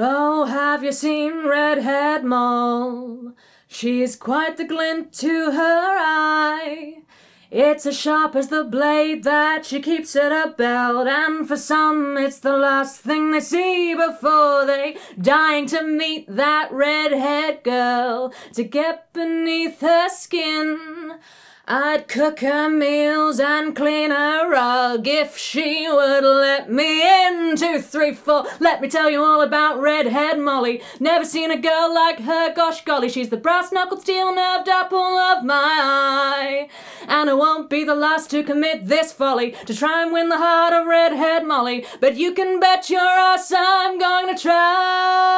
Oh, have you seen Redhead Moll? She's quite the glint to her eye. It's as sharp as the blade that she keeps at her belt, and for some it's the last thing they see before they dying to meet that redhead girl to get beneath her skin. I'd cook her meals and clean her rug if she would let me in. Two, three, four. Let me tell you all about Redhead Molly. Never seen a girl like her, gosh golly. She's the brass knuckled, steel nerved apple of my eye. And I won't be the last to commit this folly to try and win the heart of Redhead Molly. But you can bet your ass I'm going to try.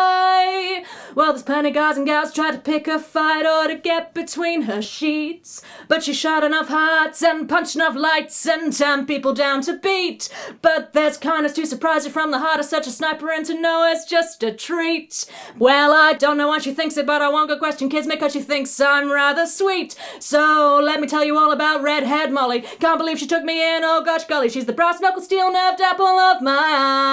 Well, there's plenty guys and gals tried to pick a fight or to get between her sheets. But she shot enough hearts and punched enough lights and turned people down to beat. But there's kindness to surprise you from the heart of such a sniper and to know it's just a treat. Well, I don't know why she thinks it, but I won't go question kids because she thinks I'm rather sweet. So let me tell you all about Redhead Molly. Can't believe she took me in, oh gosh golly. She's the brass knuckle steel nerved apple of my eye.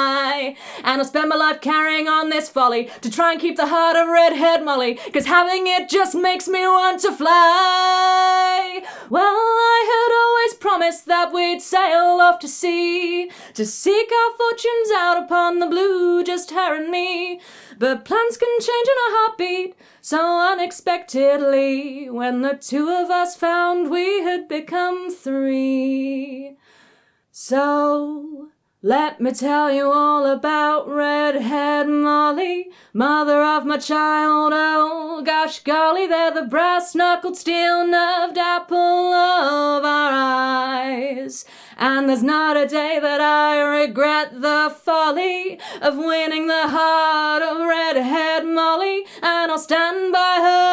And I'll spend my life carrying on this folly to try and keep the heart of Redhead Molly. Cause having it just makes me want to fly. Well, I had always promised that we'd sail off to sea to seek our fortunes out upon the blue, just her and me. But plans can change in a heartbeat so unexpectedly when the two of us found we had become three. So let me tell you all about Redhead Molly, mother of my child. Oh, gosh golly, they're the brass knuckled, steel nerved apple of our eyes. And there's not a day that I regret the folly of winning the heart of Redhead Molly. And I'll stand by her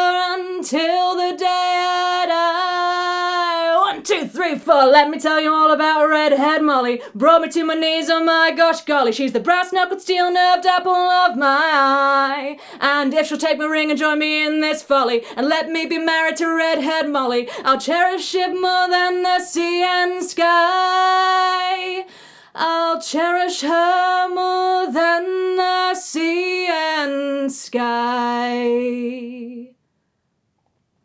two, three, four. Let me tell you all about Redhead Molly. Brought me to my knees, oh my gosh golly. She's the brass knuckled, steel nerved apple of my eye. And if she'll take my ring and join me in this folly, and let me be married to Redhead Molly, I'll cherish it more than the sea and sky. I'll cherish her more than the sea and sky.